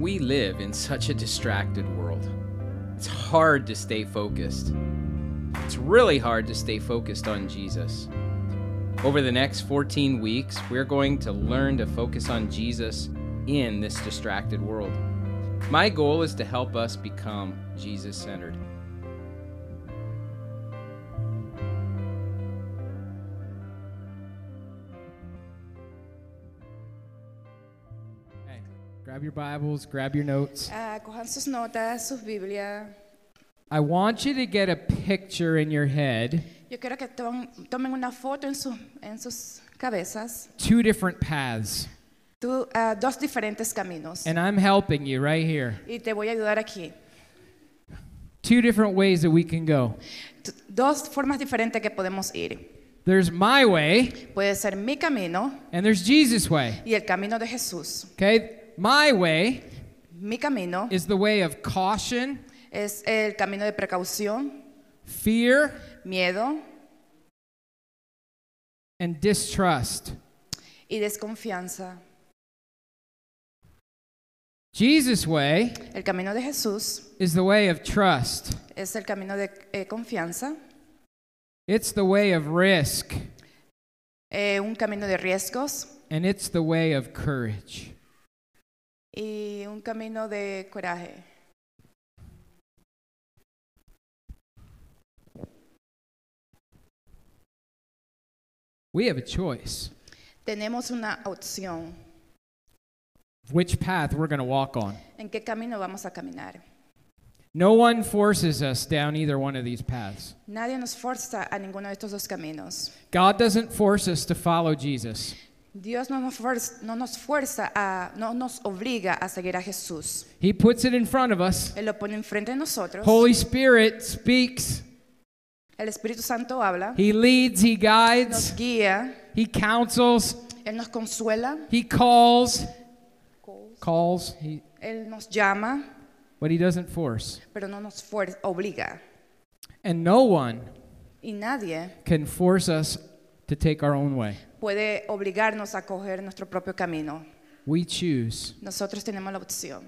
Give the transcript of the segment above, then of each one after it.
We live in such a distracted world. It's hard to stay focused. It's really hard to stay focused on Jesus. Over the next 14 weeks, we're going to learn to focus on Jesus in this distracted world. My goal is to help us become Jesus centered. Your Bibles, grab your notes. Ah, cojan sus notas, sus Biblias. I want you to get a picture in your head, Yo quiero que tom- tomen una foto en, sus- en sus cabezas. two different paths. Tú, ah, dos diferentes caminos. And I'm helping you right here. Y te voy a ayudar aquí. Two different ways that we can go. T- Dos formas diferentes que podemos ir. There's my way Puede ser mi camino and there's Jesus' way. y el camino de Jesús. Okay? My way Mi camino is the way of caution, es el camino de precaución, fear, miedo and distrust. y desconfianza. Jesus' way El camino de Jesús is the way of trust. es el camino de eh, confianza, It's the way of risk eh, un camino de riesgos and it's the way of courage. Y un camino de coraje. We have a choice Tenemos una opción of which path we're going to walk on. en qué camino vamos a caminar. No one forces us down either one of these paths. Nadie nos forza a ninguno de estos dos caminos. God doesn't force us to follow Jesus. Dios no nos, fuerza, no nos fuerza a, no nos obliga a seguir a Jesús. He puts it in front of us. Él lo pone enfrente de nosotros. Holy Spirit speaks. El Espíritu Santo habla, He leads, he nos guides, guía, he counsels, Él nos consuela, he calls, calls, he, Él nos llama, but he doesn't force. pero no nos fuer- obliga. And no one Y nadie can force us to take our own way. puede obligarnos a coger nuestro propio camino. We choose. Nosotros tenemos la opción.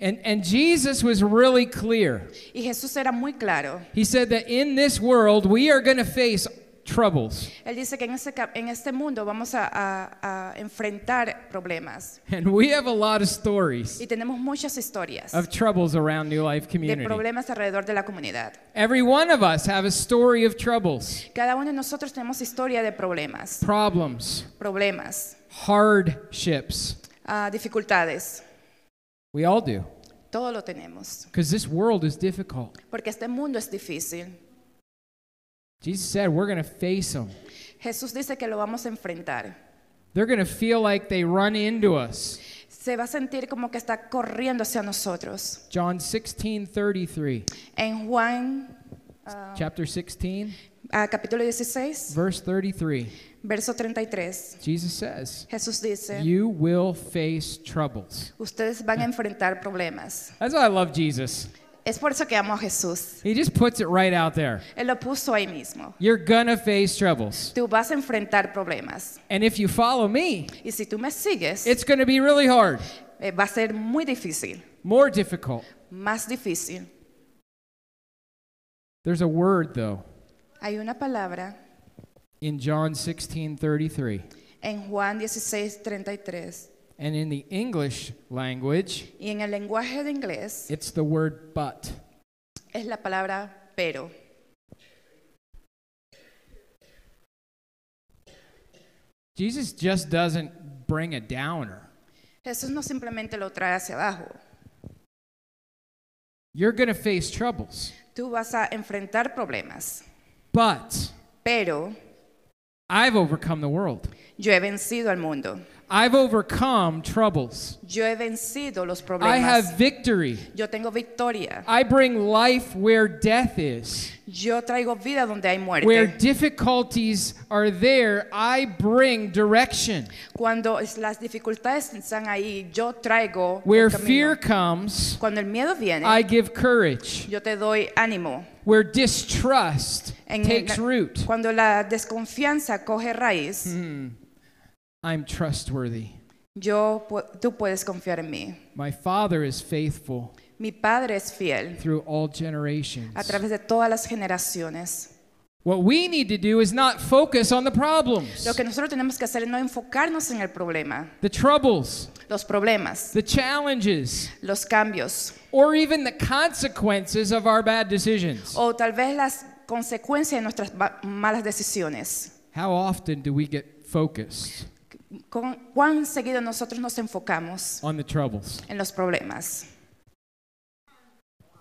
And, and Jesus was really clear. Y Jesús era muy claro. He said that in this world we are going to face troubles. Él dice que en, ese en este mundo vamos a, a- a enfrentar problemas. And we have a lot of stories Y tenemos muchas historias of troubles around New Life de Community. problemas alrededor de la comunidad. Every one of us have a story of troubles, Cada uno de nosotros tenemos historia de problemas, problems, problemas, hardships. ah, dificultades. We all do. Todo lo tenemos. Because this world is difficult. Porque este mundo es difícil. Jesus said we're going to face them. Jesús dice que lo vamos a enfrentar. They're going to feel like they run into us. Se va a sentir como que está corriendo hacia nosotros. John 16, 33. En Juan Chapter 16, ah, capítulo 16, verse 33. verso 33, Jesus says, Jesús dice, You will face troubles. ustedes van a enfrentar problemas. That's why I love Jesus. Es por eso que amo a Jesús. He just puts it right out there. Él lo puso ahí mismo. You're gonna face troubles. Tú vas a enfrentar problemas. And if you follow me, Y si tú me sigues, it's gonna be really hard, eh, va a ser muy difícil, more difficult. más difícil. There's a word, though, Hay una palabra in John 16 33. en Juan 16, 33. And in the English language, Y en el lenguaje de inglés it's the word but. es la palabra pero. Jesus just doesn't bring a downer. Jesús no simplemente lo trae hacia abajo. You're gonna face troubles. Tú vas a enfrentar problemas. But Pero I've overcome the world. yo he vencido al mundo. I've overcome troubles. Yo he vencido los I have victory. Yo tengo victoria. I bring life where death is. Yo traigo vida donde hay muerte. Where difficulties are there, I bring direction. Cuando las dificultades están ahí, yo traigo Where fear comes, Cuando el miedo viene, I give courage. yo te doy ánimo. Where distrust En- takes root, Cuando la desconfianza coge raíz, hmm. I'm trustworthy. Yo, tú puedes confiar en mí. My Father is faithful Mi Padre es fiel through all generations. a través de todas las generaciones. What we need to do is not focus on the problems, Lo que nosotros tenemos que hacer es no enfocarnos en el problema, the troubles, los problemas, the challenges, los cambios or even the consequences of our bad decisions. o tal vez las consecuencias de nuestras malas decisiones. How often do we get focused Con- ¿Cuán seguido nosotros nos enfocamos on the troubles, en los problemas,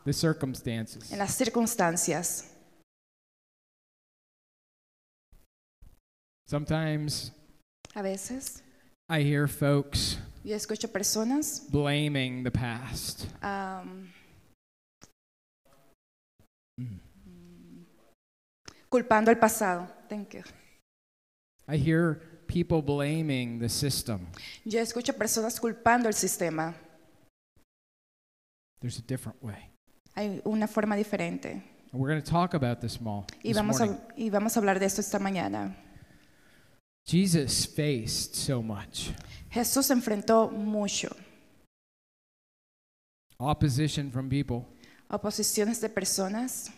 the circumstances? en las circunstancias? Sometimes A veces I hear folks yo escucho personas blaming the past. am, culpando el pasado. Thank you. I hear people blaming the system. Yo escucho personas culpando el sistema. There's a different way. Hay una forma diferente. And we're going to talk about this more Y this vamos, morning. a, y vamos a hablar de esto esta mañana. Jesus faced so much Jesús enfrentó mucho. opposition from people, Oposiciones de personas,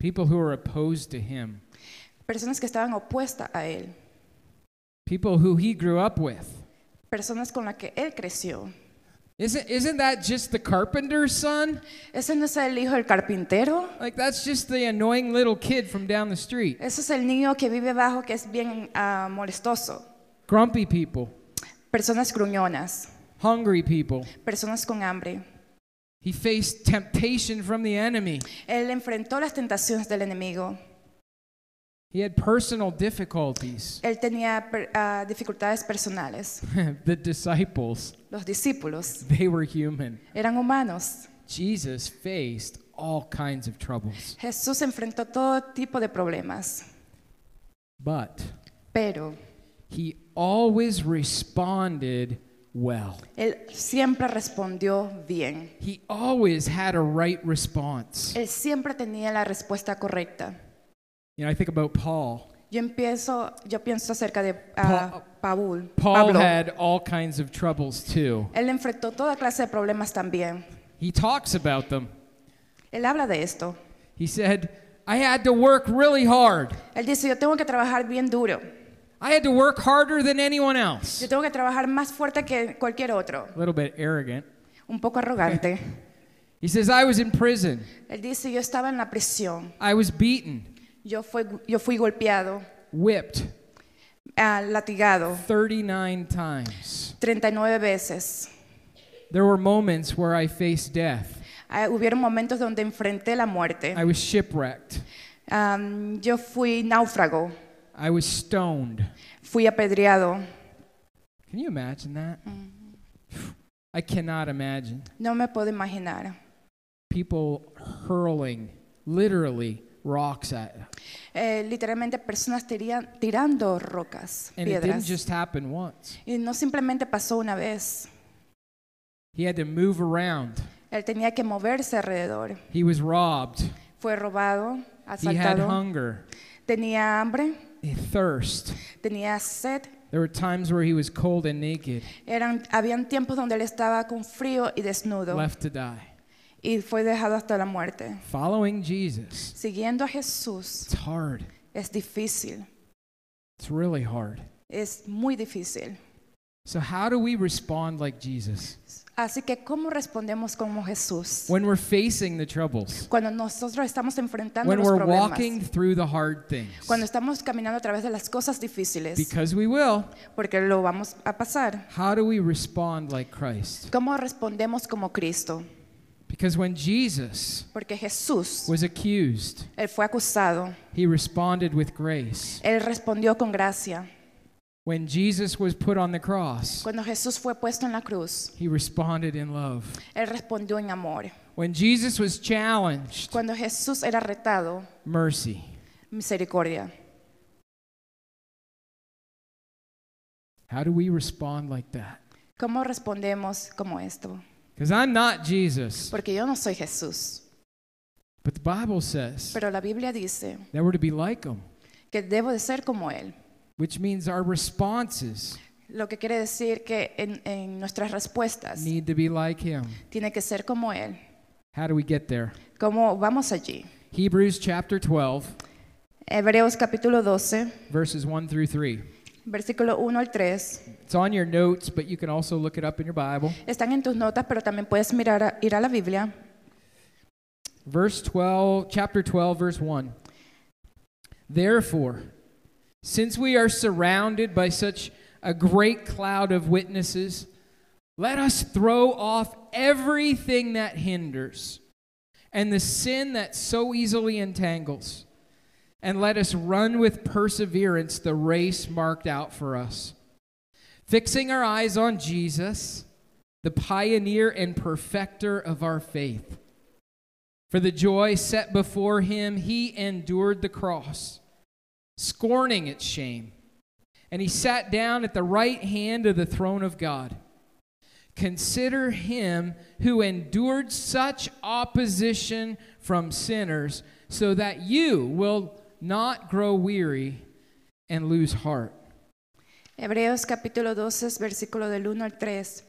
people who are opposed to him, personas que estaban opuestas a él, people who he grew up with. personas con las que él creció. Isn't, isn't that just the carpenter's son? ¿Ese no es el hijo del carpintero? Like, that's just the annoying little kid from down the street. Ese es el niño que vive bajo, que es bien ah, molestoso. Grumpy people, Personas gruñonas, hungry people. personas con hambre. He faced temptation from the enemy. Él enfrentó las tentaciones del enemigo. He had personal difficulties. Él tenía ah, dificultades personales. the disciples, Los discípulos they were human. eran humanos. Jesus faced all kinds of troubles. Jesús enfrentó todo tipo de problemas, But pero he always responded well. él siempre respondió bien. He always had a right response. Él siempre tenía la respuesta correcta. You know, I think about Paul. Yo empiezo, yo pienso acerca de ah, Paul. Paul Pablo. had all kinds of troubles too. Él enfrentó toda clase de problemas también. He talks about them. Él habla de esto. He said, I had to work really hard. Él dice, yo tengo que trabajar bien duro. I had to work harder than anyone else. Yo tengo que trabajar más fuerte que cualquier otro. A little bit arrogant. Un poco arrogante. He says, I was in prison. Él dice, yo estaba en la prisión. I was beaten, Yo fui, yo fui golpeado, whipped ah, latigado 39 times. 39 veces. There were moments where I faced death. Ah, hubieron momentos donde enfrenté la muerte. I was shipwrecked. Am, yo fui náufrago, I was stoned. fui apedreado. Can you imagine that? I cannot imagine. No me puedo imaginar. People hurling literally rocks at. Eh, literalmente personas tirían- tirando rocas, And it didn't piedras. just happen once. Y no simplemente pasó una vez. He had to move around. Él tenía que moverse alrededor. He was robbed. Fue robado, He had asaltado. hunger, Tenía hambre, thirst. tenía sed. There were times where he was cold and naked, Eran, habían tiempos donde él estaba con frío y desnudo. left to die. Y fue dejado hasta la muerte. Following Jesus, Siguiendo a Jesús it's hard. es difícil. It's really hard. Es muy difícil. So, how do we respond like Jesus Así que, ¿cómo respondemos como Jesús? when we're facing the troubles? Cuando nosotros estamos enfrentando When los we're problemas. walking through the hard things? Cuando estamos caminando a través de las cosas difíciles. Because we will. Porque lo vamos a pasar. How do we respond like Christ? ¿Cómo respondemos como Cristo? Because when Jesus Porque Jesús, was accused, Él fue acusado. he responded with grace. Él respondió con gracia. When Jesus was put on the cross, Cuando Jesús fue puesto en la cruz, he responded in love. Él respondió en amor. When Jesus was challenged, Cuando Jesús era retado, mercy. misericordia. How do we respond like that? ¿Cómo respondemos como esto? Because I'm not Jesus, Porque yo no soy Jesús. but the Bible says Pero la Biblia dice that we're to be like him, que debo de ser como Él. which means our responses Lo que quiere decir que en, en nuestras respuestas need to be like him. tiene que ser como Él. How do we get there? ¿Cómo vamos allí? Hebrews chapter 12, Hebreos capítulo 12, verses 1 through 3. Versículo 1 al 3. It's on your notes, but you can also look it up in your Bible. Están en tus notas, pero también puedes mirar a- ir a la Biblia. Verse 12, chapter 12, verse 1. Therefore, since we are surrounded by such a great cloud of witnesses, let us throw off everything that hinders and the sin that so easily entangles, and let us run with perseverance the race marked out for us, fixing our eyes on Jesus, the pioneer and perfecter of our faith. For the joy set before him, he endured the cross, scorning its shame, and he sat down at the right hand of the throne of God. Consider him who endured such opposition from sinners, so that you will not grow weary and lose heart. Hebreos capítulo 12, versículo del 1 al 3.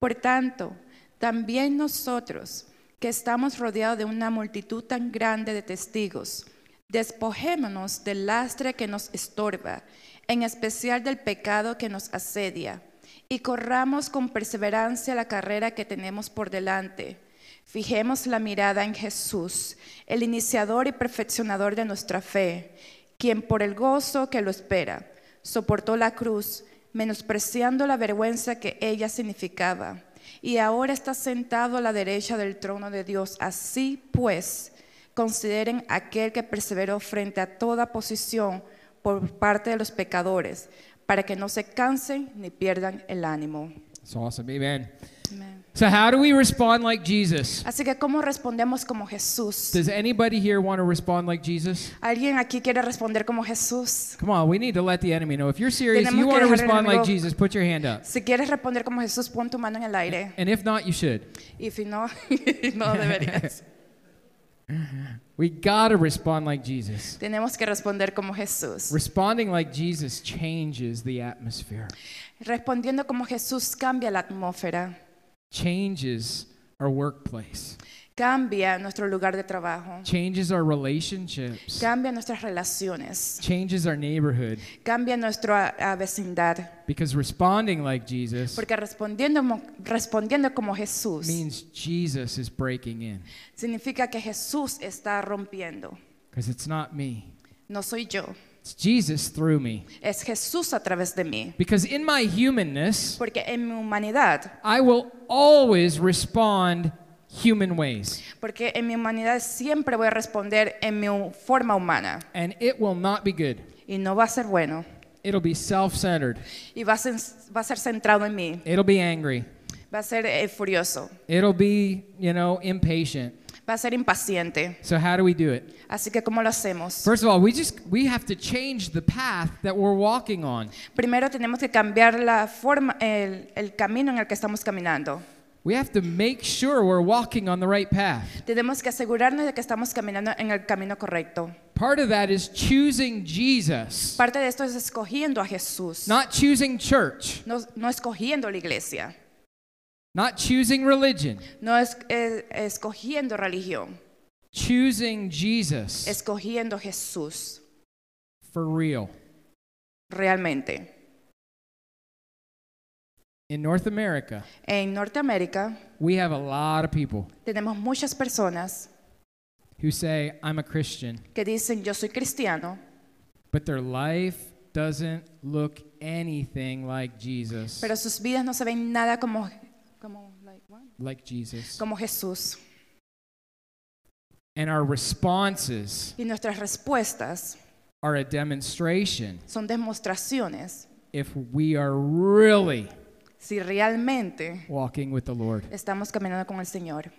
Por tanto, también nosotros, que estamos rodeados de una multitud tan grande de testigos, despojémonos del lastre que nos estorba, en especial del pecado que nos asedia, y corramos con perseverancia la carrera que tenemos por delante. Fijemos la mirada en Jesús, el iniciador y perfeccionador de nuestra fe, quien por el gozo que lo espera, soportó la cruz, menospreciando la vergüenza que ella significaba, y ahora está sentado a la derecha del trono de Dios. Así pues, consideren aquel que perseveró frente a toda posición por parte de los pecadores, para que no se cansen ni pierdan el ánimo. It's awesome. Amen. So, how do we respond like Jesus? Así que, ¿cómo respondemos como Jesús? Does anybody here want to respond like Jesus? ¿Alguien aquí quiere responder como Jesús? Come on, we need to let the enemy know. If you're serious, Tenemos you want to respond like Jesus, put your hand up. Si quieres responder como Jesús, pon tu mano en el aire. And if not, you should. Y si no, no deberías. We got to respond like Jesus. Tenemos que responder como Jesús. Responding like Jesus changes the atmosphere, Respondiendo como Jesús cambia la atmósfera, changes our workplace, cambia nuestro lugar de trabajo, changes our relationships, cambia nuestras relaciones, changes our neighborhood. cambia nuestra ah, vecindad. Because responding like Jesus Porque respondiendo, respondiendo como Jesús means Jesus is breaking in. significa que Jesús está rompiendo. Because it's not me, No soy yo, it's Jesus through me. es Jesús a través de mí. Because in my humanness, Porque en mi humanidad, I will always respond human ways. porque en mi humanidad siempre voy a responder en mi forma humana And it will not be good. y no va a ser bueno It'll be self centered. y va a ser, va a ser centrado en mí, It'll be angry. va a ser eh, furioso, It'll be, you know, impatient. Va a ser impaciente. So how do we do it? Así que ¿cómo lo hacemos? First of all, we just we have to change the path that we're walking on. Primero tenemos que cambiar la forma, el, el camino en el que estamos caminando. We have to make sure we're walking on the right path. Tenemos que asegurarnos de que estamos caminando en el camino correcto. Part of that is choosing Jesus, Parte de esto es escogiendo a Jesús, not choosing church, no, no escogiendo la iglesia, not choosing religion, no es, eh, escogiendo religión, choosing Jesus escogiendo Jesús for real. realmente. In North America, En Norteamérica we have a lot of people tenemos muchas personas who say, I'm a Christian, que dicen yo soy cristiano, but their life doesn't look anything like Jesus. pero sus vidas no se ven nada como, como, like what? Like Jesus. como Jesús. And our responses Y nuestras respuestas are a demonstration son demostraciones if we are really si realmente walking with the Lord. estamos caminando con el Señor.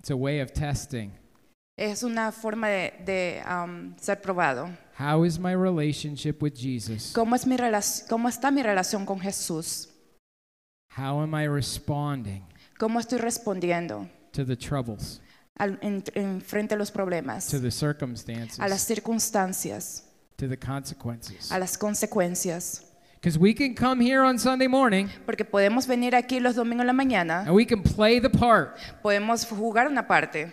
It's a way of testing. Es una forma de, de, um, ser probado. How is my relationship with Jesus? ¿Cómo, es mi ¿Cómo está mi relación con Jesús? How am I responding ¿Cómo estoy respondiendo to the troubles, al- en, en frente a los problemas, to the circumstances, a las circunstancias, to the consequences. a las consecuencias. Because we can come here on Sunday morning Porque podemos venir aquí los domingos en la mañana, and we can play the part, podemos jugar una parte,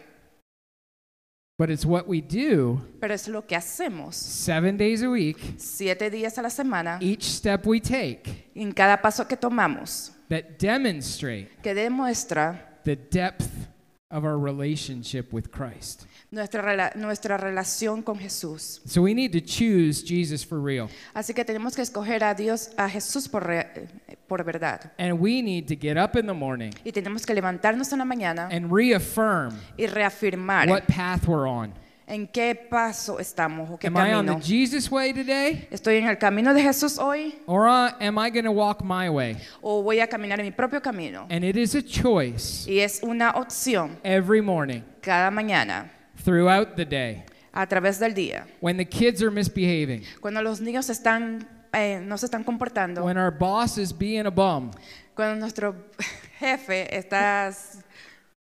but it's what we do pero es lo que hacemos seven days a week, siete días a la semana, each step we take, en cada paso que tomamos, that demonstrate que demuestra the depth of our relationship with Christ. Nuestra, nuestra relación con Jesús. So we need to choose Jesus for real. Así que tenemos que escoger a Dios, a Jesús por, re- por verdad. And we need to get up in the morning Y tenemos que levantarnos en la mañana and reaffirm y reafirmar what path we're on. en qué paso estamos o qué Am I on the camino. Jesus way today? ¿Estoy en el camino de Jesús hoy Or uh, am I going to walk my way? o voy a caminar en mi propio camino? And it is a choice Y es una opción every morning cada mañana, throughout the day. a través del día. When the kids are misbehaving, Cuando los niños están, eh, no se están comportando, when our boss is being a bum. cuando nuestro jefe está...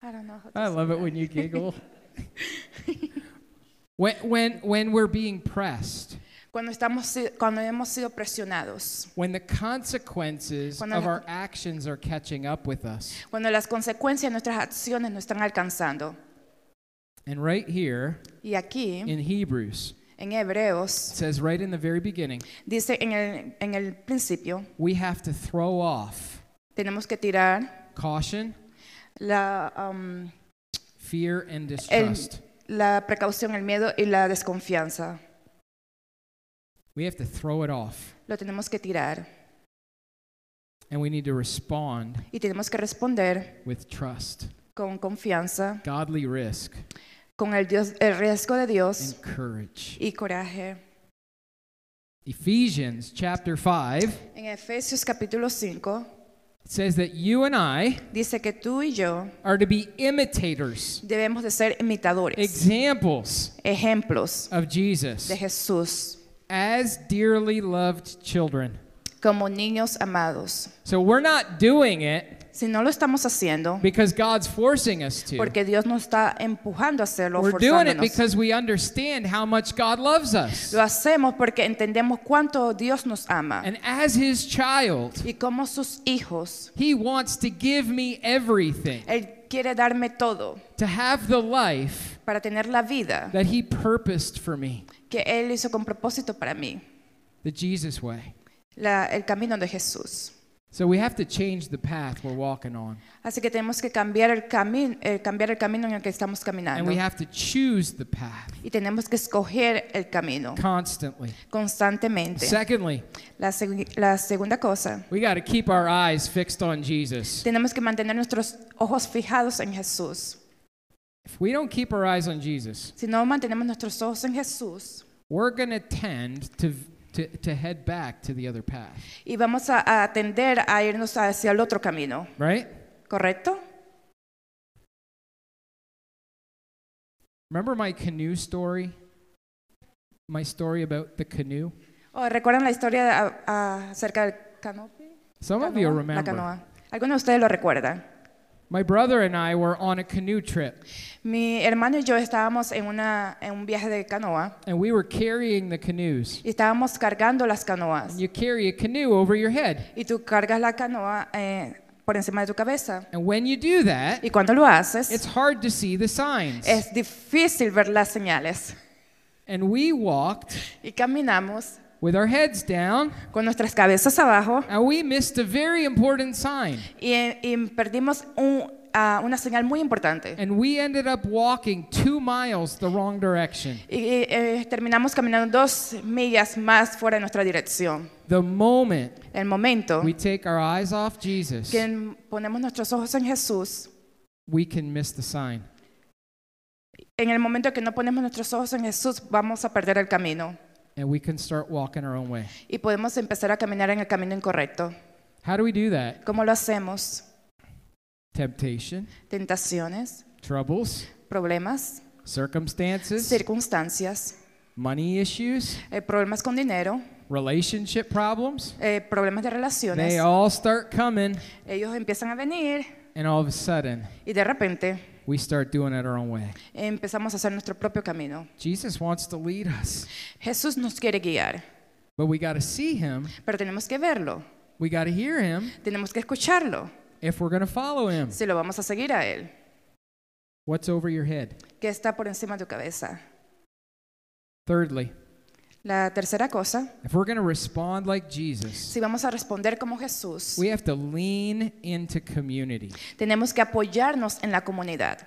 I don't know I love it that. when you giggle. when, when, when we're being pressed, Cuando, estamos, cuando hemos sido presionados, when the consequences Cuando of our actions are catching up with us. cuando las consecuencias de nuestras acciones no están alcanzando. And right here Y aquí, in Hebrews, en it says right in the very beginning, dice en el, en el principio, we have to throw off tenemos que tirar caution, la, um, fear, and el- distrust. la precaución, el miedo y la desconfianza. We have to throw it off. Lo tenemos que tirar And we need to respond y tenemos que responder with trust, con confianza, godly risk, con el, Dios, el riesgo de Dios and courage. y coraje. Ephesians chapter 5 En Efesios capítulo 5 says that you and I dice que tú y yo are to be imitators, debemos de ser imitadores, examples ejemplos of Jesus de Jesús as dearly loved children. como niños amados. So we're not doing it Si no lo estamos haciendo, because God's forcing us to. porque Dios nos está empujando a hacerlo, We're doing it forzándonos. because we understand how much God loves us. Lo hacemos porque entendemos cuánto Dios nos ama And as His child, y como sus hijos, He wants to give me everything, Él quiere darme todo to have the life para tener la vida that He purposed for me, que Él hizo con propósito para mí, the Jesus way. la- el camino de Jesús. So we have to change the path we're walking on. Así que tenemos que cambiar el, cami- eh, cambiar el camino en el que estamos And caminando. we have to choose the path Y tenemos que escoger el camino constantly. constantemente. Secondly, La, segu- la segunda cosa, we got to keep our eyes fixed on Jesus. tenemos que mantener nuestros ojos fijados en Jesús. If we don't keep our eyes on Jesus, Si no mantenemos nuestros ojos en Jesús, we're going to tend to, to, to head back to the other path, y vamos a, a tender a irnos hacia el otro camino, right? ¿correcto? Remember my canoe story? My story about the canoe? ¿O ¿Recuerdan la historia de- a- a- acerca del canopy? Some of you Canoa, La remember. canoa. Algunos de ustedes lo recuerdan. My brother and I were on a canoe trip, Mi hermano y yo estábamos en, una, en un viaje de canoa and we were carrying the canoes. y estábamos cargando las canoas. You carry a canoe over your head. Y tú cargas la canoa eh, por encima de tu cabeza. And when you do that, Y cuando lo haces, it's hard to see the signs. es difícil ver las señales. And we walked Y caminamos with our heads down, con nuestras cabezas abajo and we missed a very important sign. y, y perdimos un- una señal muy importante. And we ended up walking two miles the wrong direction. Y eh, terminamos caminando dos millas más fuera de nuestra dirección. The moment El momento we take our eyes off Jesus, que ponemos nuestros ojos en Jesús, we can miss the sign. en el momento que no ponemos nuestros ojos en Jesús, vamos a perder el camino And we can start walking our own way. y podemos empezar a caminar en el camino incorrecto. How do we do that? ¿Cómo lo hacemos? Temptation, Tentaciones, troubles, problemas, circumstances, circunstancias, money issues, eh, problemas con dinero, relationship problems. eh, problemas de relaciones. They all start coming, Ellos empiezan a venir and all of a sudden, y de repente we start doing it our own way. empezamos a hacer nuestro propio camino. Jesus wants to lead us, Jesús nos quiere guiar, but we got to see him, pero tenemos que verlo, we got to hear him tenemos que escucharlo, if we're going to follow him. si lo vamos a seguir a Él, What's over your head? que está por encima de tu cabeza. Thirdly, La tercera cosa, if we're going to respond like Jesus, si vamos a responder como Jesús, we have to lean into community. tenemos que apoyarnos en la comunidad.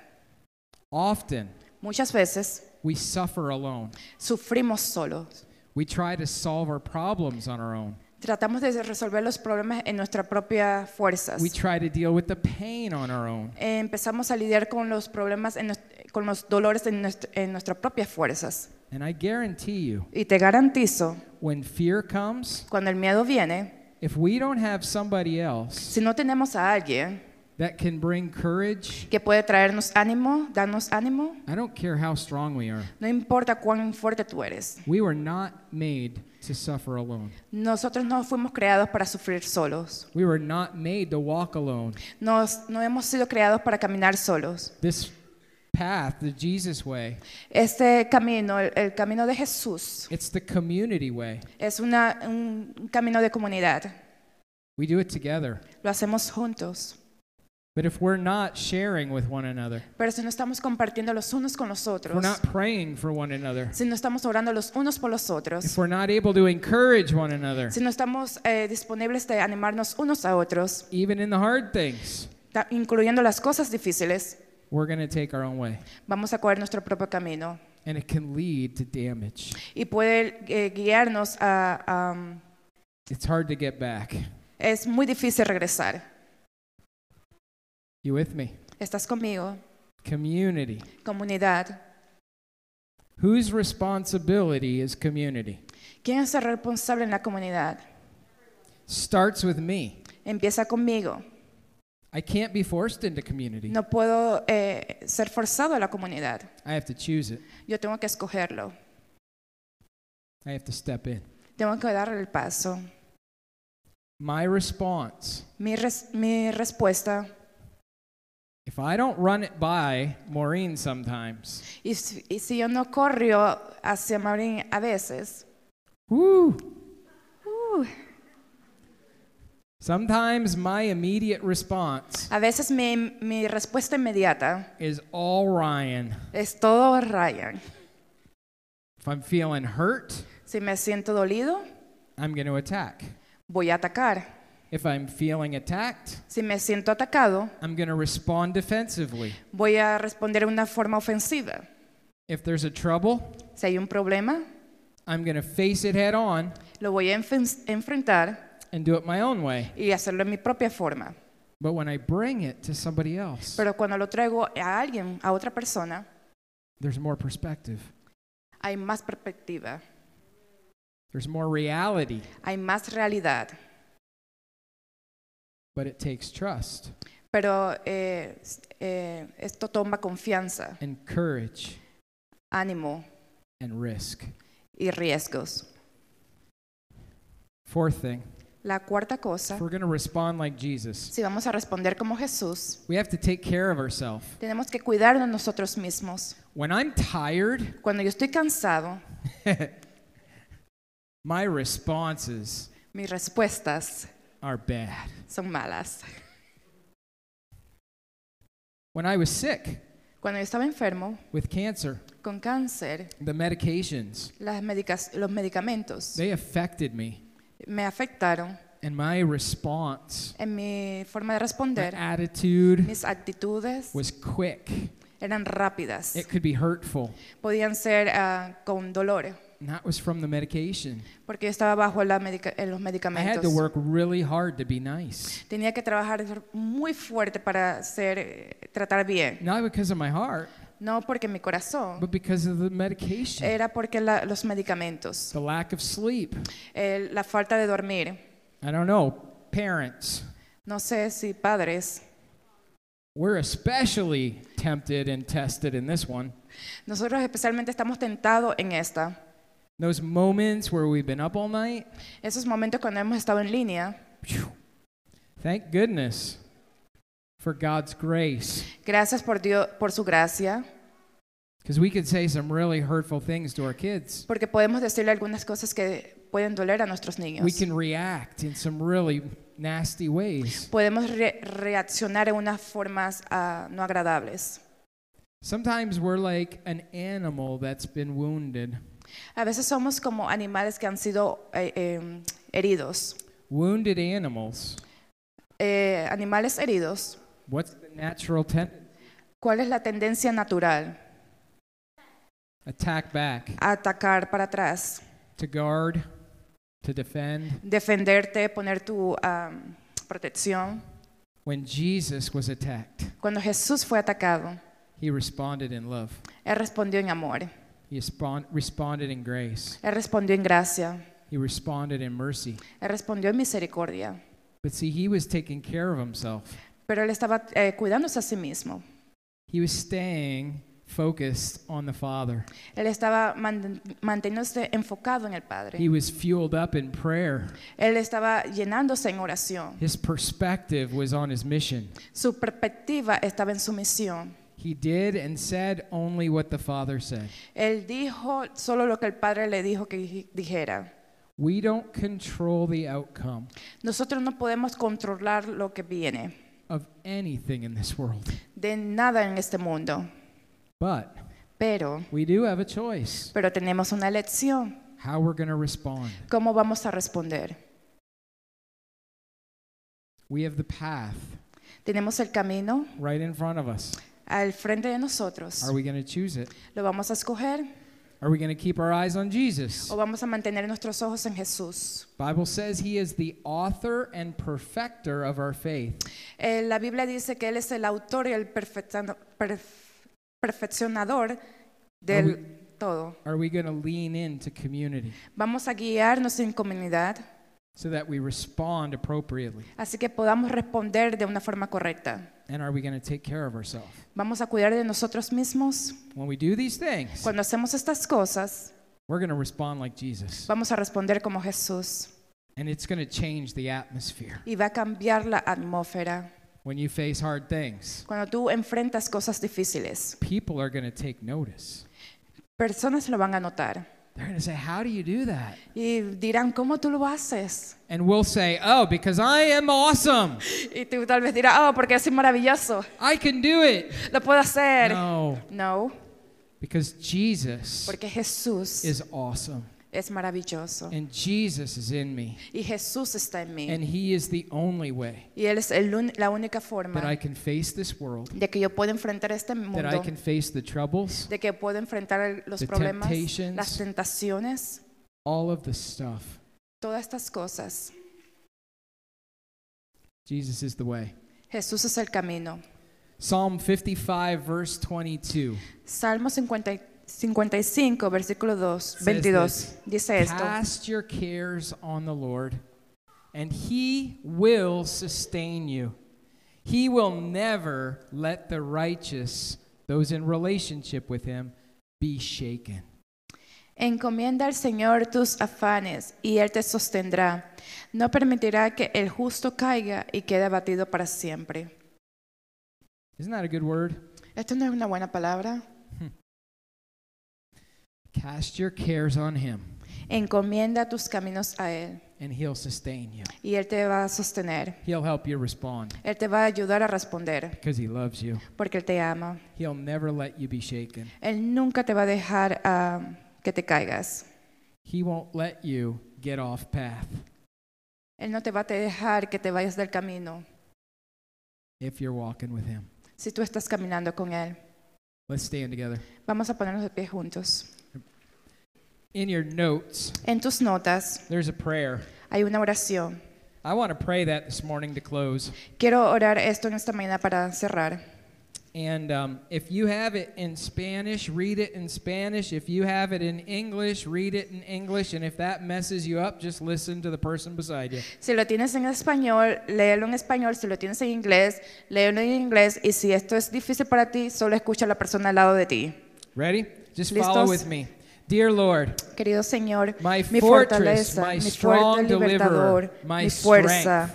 Often, Muchas veces we suffer alone. sufrimos solos. We try to solve our problems on our own. Tratamos de resolver los problemas en nuestras propias fuerzas. We try to deal with the pain on our own. Empezamos a lidiar con los problemas, en con los dolores en, nuestro- en nuestras propias fuerzas. And I guarantee you, Y te garantizo, when fear comes, cuando el miedo viene, if we don't have somebody else si no tenemos a alguien that can bring courage, que puede traernos ánimo, darnos ánimo, I don't care how strong we are. no importa cuán fuerte tú eres. We were not made to suffer alone. Nosotros no fuimos creados para sufrir solos. We were not made to walk alone. Nos- no hemos sido creados para caminar solos. This path, the Jesus way, Este camino, el, el camino de Jesús, it's the community way. es una- un camino de comunidad. We do it together. Lo hacemos juntos. But if we're not sharing with one another, Pero si no estamos compartiendo los unos con los if we're otros, not praying for one another, si no estamos orando los unos por los if otros, we're not able to encourage one another, si no estamos eh, disponibles de animarnos unos a otros, even in the hard things, ta- incluyendo las cosas difíciles, we're going to take our own way. vamos a coger nuestro propio camino And it can lead to damage. y puede eh, guiarnos a... a- It's hard to get back. es muy difícil regresar. You with me? ¿Estás conmigo? Community. Comunidad. Whose responsibility is community? ¿Quién es el responsable en la comunidad? Starts with me. Empieza conmigo. I can't be forced into community. No puedo eh, ser forzado a la comunidad. I have to choose it. Yo tengo que escogerlo. I have to step in. Tengo que darle el paso. My response Mi, res- mi respuesta, if I don't run it by Maureen sometimes, y si, y si yo no corro hacia Marín a veces, woo, uh, sometimes my immediate response a veces mi, mi respuesta inmediata is all Ryan. es todo Ryan. If I'm feeling hurt, Si me siento dolido, I'm going to attack. voy a atacar. If I'm feeling attacked, Si me siento atacado, I'm going to respond defensively. voy a responder de una forma ofensiva. If there's a trouble, Si hay un problema, I'm going to face it head on lo voy a enfen- enfrentar and do it my own way. y hacerlo en mi propia forma. But when I bring it to somebody else, Pero cuando lo traigo a alguien, a otra persona, there's more perspective. hay más perspectiva, There's more reality, hay más realidad. but it takes trust Pero eh, s- eh, esto toma confianza, and courage ánimo and risk. y riesgos. Fourth thing, La cuarta cosa, if we're going to respond like Jesus, si vamos a responder como Jesús, we have to take care of ourselves. tenemos que cuidarnos nosotros mismos. When I'm tired, Cuando yo estoy cansado, my responses mis respuestas are bad. son malas. When I was sick Cuando yo estaba enfermo with cancer, con cáncer, the medications, las medicas- los medicamentos they affected me. Me afectaron And my response, en mi forma de my responder. attitude Mis actitudes was quick. eran rápidas, It could be hurtful. podían ser ah, con dolor, And that was from the medication. porque yo estaba bajo la medica- en los I had medicamentos. to work really hard to be nice. Tenía que trabajar muy fuerte para ser, eh, tratar bien. Not because of my heart, No porque mi corazón, but because of the medication. era porque la- los medicamentos, The lack of sleep. eh, la falta de dormir. I don't know. Parents, No sé si padres, we're especially tempted and tested in this one. nosotros especialmente estamos tentados en esta. Those moments where we've been up all night, Esos momentos cuando hemos estado en línea, thank goodness for God's grace. Gracias por Dios, por su gracia, porque podemos decirle algunas cosas que pueden doler a nuestros We niños. can react in some really nasty ways. Podemos re- reaccionar en unas formas ah, no agradables. Sometimes we're like an animal that's been wounded. A veces somos como animales que han sido eh, eh, heridos. Wounded animals. Eh, animales heridos, What's the natural tendency? ¿cuál es la tendencia natural? Attack back, atacar para atrás, to guard, to defend. defenderte, poner tu ah, protección. When Jesus was attacked, Cuando Jesús fue atacado, he responded in love. Él respondió en amor. He respond, responded in grace. Él respondió en gracia. He responded in mercy. Él respondió en misericordia. But see, he was taking care of himself. Pero él estaba eh, cuidándose a sí mismo. He was staying focused on the Father. Él estaba man- manteniéndose enfocado en el He Padre. was fueled up in prayer. Él estaba llenándose en oración. His perspective was on his mission. Su perspectiva estaba en su misión. He did and said only what the Father said. Él dijo solo lo que el Padre le dijo que dij- dijera. We don't control the outcome Nosotros no podemos controlar lo que viene of anything in this world, de nada en este mundo, but pero, we do have a choice pero tenemos una elección. how we're going to respond. ¿Cómo vamos a responder? We have the path Tenemos el camino right in front of us. al frente de nosotros. Are we going to choose it? ¿Lo vamos a escoger Are we going to keep our eyes on Jesus? o vamos a mantener nuestros ojos en Jesús? Bible says he is the author and perfecter of our faith. Eh, la Biblia dice que Él es el autor y el perfeccionador del todo. Are we going to lean into community Vamos a guiarnos en comunidad, so that we respond appropriately? así que podamos responder de una forma correcta. And are we going to take care of ourselves? Vamos a cuidar de nosotros mismos. When we do these things, Cuando hacemos estas cosas, we're going to respond like Jesus. vamos a responder como Jesús And it's going to change the atmosphere. y va a cambiar la atmósfera. When you face hard things, Cuando tú enfrentas cosas difíciles, people are going to take notice. personas lo van a notar They're going to say, How do you do that? y dirán, ¿cómo tú lo haces? And we'll say, Oh, because I am awesome. Y tú tal vez dirás, oh, porque soy maravilloso, I can do it. lo puedo hacer. No, No, because Jesus porque Jesús is awesome. Es maravilloso And Jesus is in me. y Jesús está en mí. And He is the only way Y Él es el la única that I forma can face this world, de que yo pueda enfrentar este that I mundo, can face the troubles, de que puedo enfrentar los the problemas, temptations. las tentaciones, all of the stuff. todas estas cosas. Jesus is the way. Jesús es el camino. Psalm 55, verse 22. Salmo 50 55, versículo 2, Says 22, this, dice esto. Cast your cares on the Lord, and He will sustain you. He will never let the righteous, those in relationship with Him, be shaken. Encomienda al Señor tus afanes y Él te sostendrá. No permitirá que el justo caiga y quede abatido para siempre. Isn't that a good word? Esto no es una buena palabra. Cast your cares on Him, Encomienda tus caminos a Él and He'll sustain you. y Él te va a sostener. He'll help you respond Él te va a ayudar a responder because He loves you. porque Él te ama. He'll never let you be shaken. Él nunca te va a dejar ah, que te caigas. He won't let you get off path Él no te va a dejar que te vayas del camino if you're walking with Him. si tú estás caminando con Él. Let's stand together. Vamos a ponernos de pie juntos. In your notes, En tus notas there's a prayer. hay una oración. I want to pray that this morning to close. Quiero orar esto en esta mañana para cerrar. And um, if you have it in Spanish, read it in Spanish. If you have it in English, read it in English. And if that messes you up, just listen to the person beside you. Si lo tienes en español, léelo en español. Si lo tienes en inglés, léelo en inglés. Y si esto es difícil para ti, solo escucha a la persona al lado de ti. Ready? Just follow ¿Listos? with me. Dear Lord, Querido Señor, My mi fortress, fortaleza, my mi strong deliverer, my mi fuerza,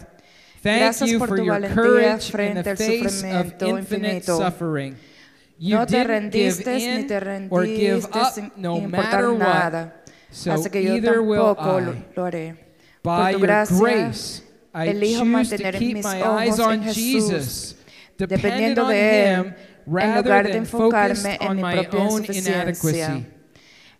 Thank Gracias you for tu your courage in frente the al face of infinite infinito. suffering. You No te didn't give rendiste ni in te or give rendiste up sin no importar matter what. nada. So Hasta que yo either will tampoco lo, I. lo haré. By Por tu your gracia, grace, I elijo choose to mantener keep mis my ojos eyes en on Jesús, Jesus, dependent dependiendo on de Él, Him en rather lugar de than focused enfocarme en on mi my propia own inadequacy.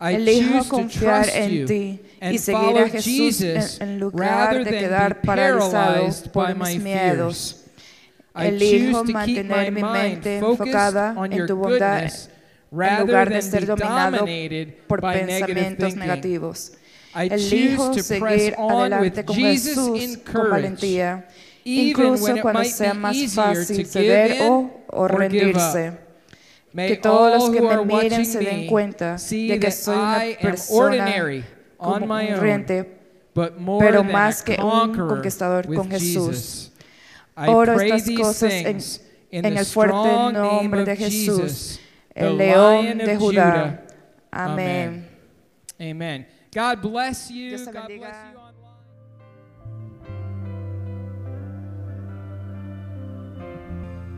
I Elijo confiar en ti y seguir a Jesús en, en lugar de quedar paralizado por mis miedos. Elijo mantener mi mente enfocada en tu bondad en lugar de ser dominado por pensamientos negativos. Elijo seguir adelante con Jesús con valentía, incluso cuando sea más fácil ceder o, o or give rendirse. May Que todos los que me miren se den cuenta de que soy una I am persona ordinary on como my un own, corriente, but more pero más que un conqueror conquistador con Jesús. Oro pray estas cosas en- en the el fuerte nombre de Jesús, el león de. Judá. Amén. Amén. Amen. God bless you. Dios te God bless bendiga. you online.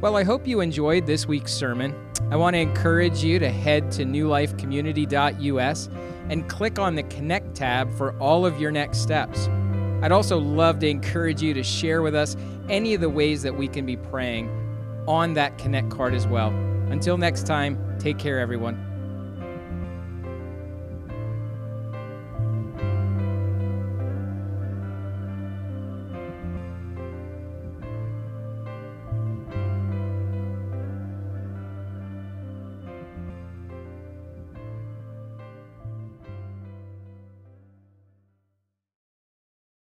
Well, I hope you enjoyed this week's sermon. I want to encourage you to head to newlifecommunity.us and click on the Connect tab for all of your next steps. I'd also love to encourage you to share with us any of the ways that we can be praying on that Connect card as well. Until next time, take care, everyone.